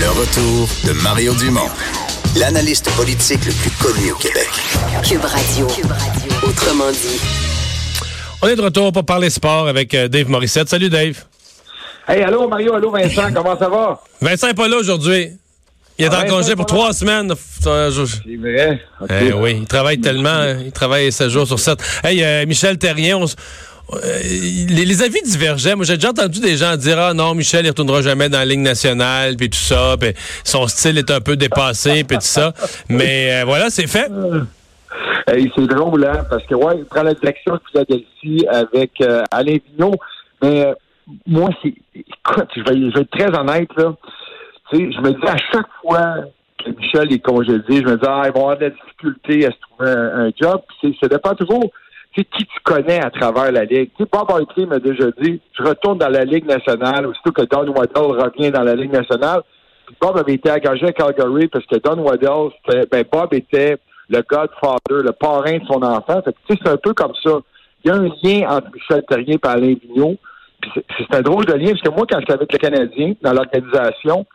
Le retour de Mario Dumont, l'analyste politique le plus connu au Québec. Cube Radio. Autrement dit. On est de retour pour parler sport avec euh, Dave Morissette. Salut Dave. Hey, allô Mario, allô Vincent, comment ça va? Vincent n'est pas là aujourd'hui. Il est Ah, en Vincent congé pour trois semaines. Euh, C'est vrai? Eh oui, il travaille tellement, hein. il travaille 7 jours sur 7. Hey, euh, Michel Terrien, on les, les avis divergeaient. Moi, j'ai déjà entendu des gens dire Ah non, Michel, il retournera jamais dans la Ligue nationale, puis tout ça, puis son style est un peu dépassé, puis tout ça. Mais euh, voilà, c'est fait. Hey, c'est drôle, hein, parce que, ouais, il prend la direction de Philadelphie avec euh, Alain Vigneault. Mais euh, moi, c'est. Écoute, je vais, être très honnête, là. Tu sais, je me dis à chaque fois que Michel est congédié, je me dis, ah, ils vont avoir de la difficulté à se trouver un, un job. Puis ça dépend toujours. Qui tu connais à travers la Ligue? Tu sais, Bob Hartley m'a déjà dit, je retourne dans la Ligue nationale, aussitôt que Don Waddell revient dans la Ligue nationale. Bob avait été engagé à Calgary parce que Don Waddell, ben, Bob était le godfather, le parrain de son enfant. Fait que, tu sais, c'est un peu comme ça. Il y a un lien entre Michel Terrien et Alain Vigneault. C'est un drôle de lien, parce que moi, quand j'étais avec le Canadien, dans l'organisation,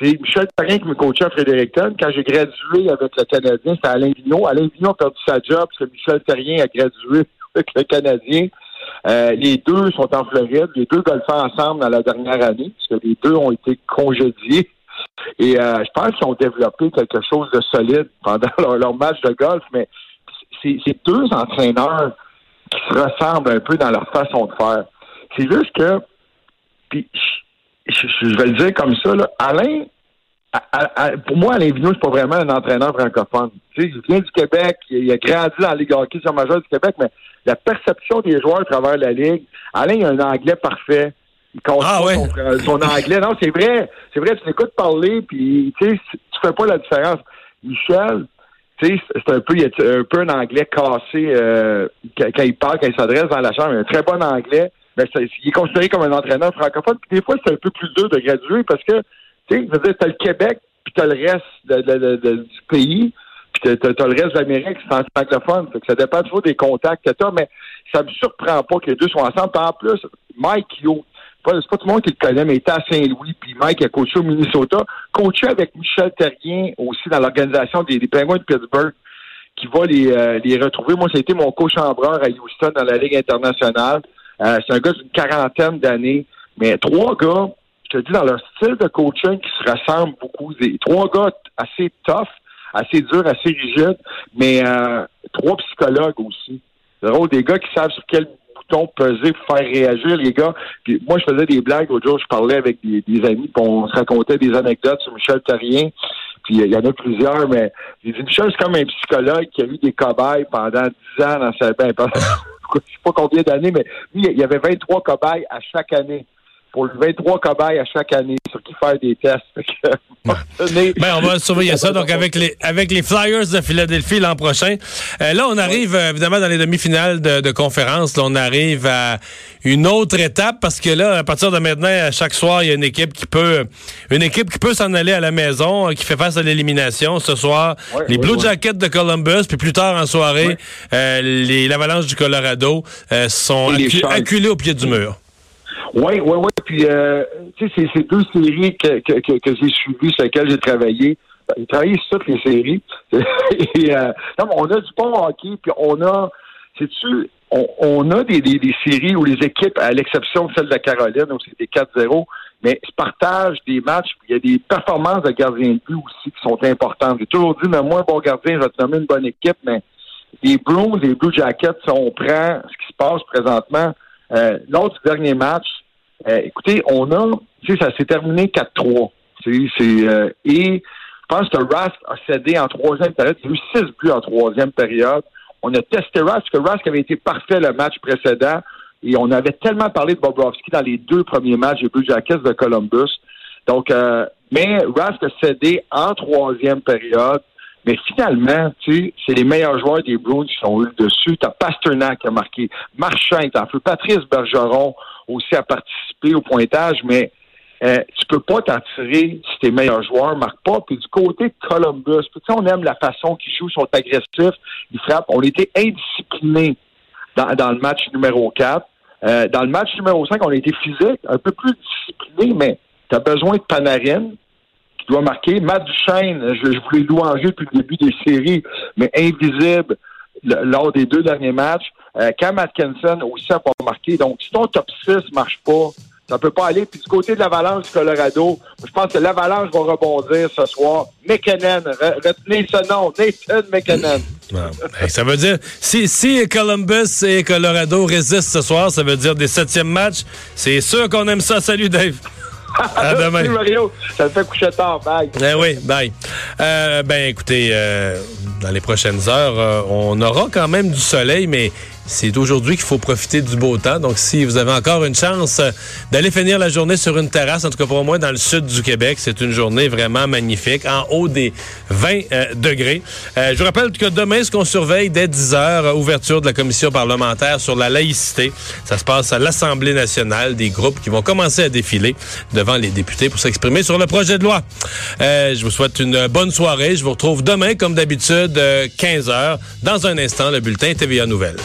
c'est Michel Terrien qui me coachait à Fredericton. Quand j'ai gradué avec le Canadien, c'était Alain Vigneault. Alain Vigneault a perdu sa job parce que Michel Terrien a gradué avec le Canadien. Euh, les deux sont en Floride. Les deux golfaient ensemble dans la dernière année, parce que les deux ont été congédiés. Et euh, je pense qu'ils ont développé quelque chose de solide pendant leur, leur match de golf, mais c'est deux entraîneurs qui se ressemblent un peu dans leur façon de faire. C'est juste que, puis je, vais le dire comme ça, là, Alain, à- à- à- pour moi, Alain Vigneault, c'est pas vraiment un entraîneur francophone. Tu sais, il vient du Québec, il, il a grandi dans la Ligue hockey sur majeur du Québec, mais la perception des joueurs à travers la Ligue, Alain, il a un anglais parfait. Il Ah ouais? son, son anglais. Non, c'est vrai. C'est vrai, tu l'écoutes parler, puis tu sais, tu fais pas la différence. Michel, tu sais, c'est un peu, il a un peu un anglais cassé euh, quand, quand il parle, quand il s'adresse dans la chambre. Il a un très bon anglais. C'est- il est considéré comme un entraîneur francophone. Puis des fois, c'est un peu plus dur de graduer parce que, tu sais, t'as le Québec, puis t'as le reste de- de- de- du pays, puis t'as, t'as le reste de l'Amérique, c'est en anglophone. Fait que ça dépend toujours des contacts que t'as, mais ça me surprend pas que les deux soient ensemble. Puis en plus, Mike Yo, c'est pas, c'est pas tout le monde qui le connaît, mais il était à Saint-Louis, puis Mike a coaché au Minnesota, coaché avec Michel Terrien aussi dans l'organisation des, des Penguins de Pittsburgh qui va les, euh, les retrouver. Moi, c'était mon co-chambreur à Houston dans la Ligue internationale. Euh, c'est un gars d'une quarantaine d'années. Mais trois gars, je te dis, dans leur style de coaching qui se ressemblent beaucoup. Des, trois gars assez tough, assez durs, assez rigides, mais euh, trois psychologues aussi. Des gars qui savent sur quel bouton peser pour faire réagir les gars. Moi, je faisais des blagues. L'autre jour, je parlais avec des, amis, puis on se racontait des anecdotes sur Michel Terrien. Puis euh, il y en a plusieurs, mais j'ai dit, Michel, c'est comme un psychologue qui a eu des cobayes pendant 10 ans dans sa... Ben, je sais pas combien d'années, mais il y avait 23 cobayes à chaque année. Pour le 23 cobayes à chaque année sur qui faire des tests. Que, Ben, on va surveiller ça. Donc, avec les, avec les Flyers de Philadelphie l'an prochain. Euh, là, on arrive euh, évidemment dans les demi-finales de, de conférence. Là, on arrive à une autre étape parce que là, à partir de maintenant, à chaque soir, il y a une équipe qui peut, une équipe qui peut s'en aller à la maison, euh, qui fait face à l'élimination. Ce soir, Ouais, les Blue. Jackets de Columbus, puis plus tard en soirée, euh, les l'Avalanche du Colorado euh, sont accu- acculés au pied du mur. Oui, oui, oui. Puis, euh, tu sais, c'est ces deux séries que, que, que, que j'ai suivies, sur lesquelles j'ai travaillé. Ben, J'ai travaillé sur toutes les séries. Et, euh, non, on a du bon hockey, puis on a, sais-tu, on, on a des, des, des séries où les équipes, à l'exception de celle de la Caroline, où c'était 4-0, mais se partagent des matchs, puis il y a des performances de gardien de but aussi qui sont importantes. J'ai toujours dit, mais moi, un bon gardien, je vais te nommer une bonne équipe, mais les Blues, les Blue Jackets, si on prend ce qui se passe présentement, euh, lors du dernier match, euh, écoutez, on a, tu sais, ça s'est terminé 4-3. Tu sais, C'est, euh, et je pense que Rask a cédé en troisième période. Il a eu six buts en troisième période. On a testé Rask, parce que Rask avait été parfait le match précédent. Et on avait tellement parlé de Bobrovski dans les deux premiers matchs des Blue Jackets de Columbus. Donc, euh, mais Rask a cédé en troisième période. Mais finalement, tu sais, c'est les meilleurs joueurs des Bruins qui sont eu dessus. T'as Pasternak qui a marqué, Marchand est en feu, Patrice Bergeron aussi a participé au pointage, mais euh, tu peux pas t'en tirer si tes meilleurs joueurs marquent pas. Puis du côté de Columbus, tu sais, on aime la façon qu'ils jouent, ils sont agressifs, ils frappent. On était indisciplinés dans, dans le match numéro 4. Euh, dans le match numéro 5, on a été physique, un peu plus discipliné, mais tu as besoin de Panarin, qui doit marquer. Matt Duchesne, je, je voulais louanger depuis le début des séries, mais invisible lors des deux derniers matchs. Euh, Cam Atkinson aussi a pas marqué. Donc, si ton top 6 marche pas, ça peut pas aller. Puis du côté de l'Avalanche du Colorado, je pense que l'Avalanche va rebondir ce soir. McKinnon, retenez ce nom, Nathan McKinnon. ça veut dire, si, si Columbus et Colorado résistent ce soir, ça veut dire des septièmes matchs. C'est sûr qu'on aime ça. Salut Dave. À demain. Mario. Ça me fait coucher tard. Bye. Eh oui, bye. Euh, ben, écoutez, euh, dans les prochaines heures, euh, on aura quand même du soleil, mais c'est aujourd'hui qu'il faut profiter du beau temps. Donc, si vous avez encore une chance euh, d'aller finir la journée sur une terrasse, en tout cas pour moi, dans le sud du Québec, c'est une journée vraiment magnifique, en haut des 20 euh, degrés. Je vous rappelle que demain, ce qu'on surveille dès 10 heures, ouverture de la commission parlementaire sur la laïcité. Ça se passe à l'Assemblée nationale, des groupes qui vont commencer à défiler devant les députés pour s'exprimer sur le projet de loi. je vous souhaite une bonne soirée. Je vous retrouve demain, comme d'habitude, 15 heures. Dans un instant, le bulletin TVA Nouvelles.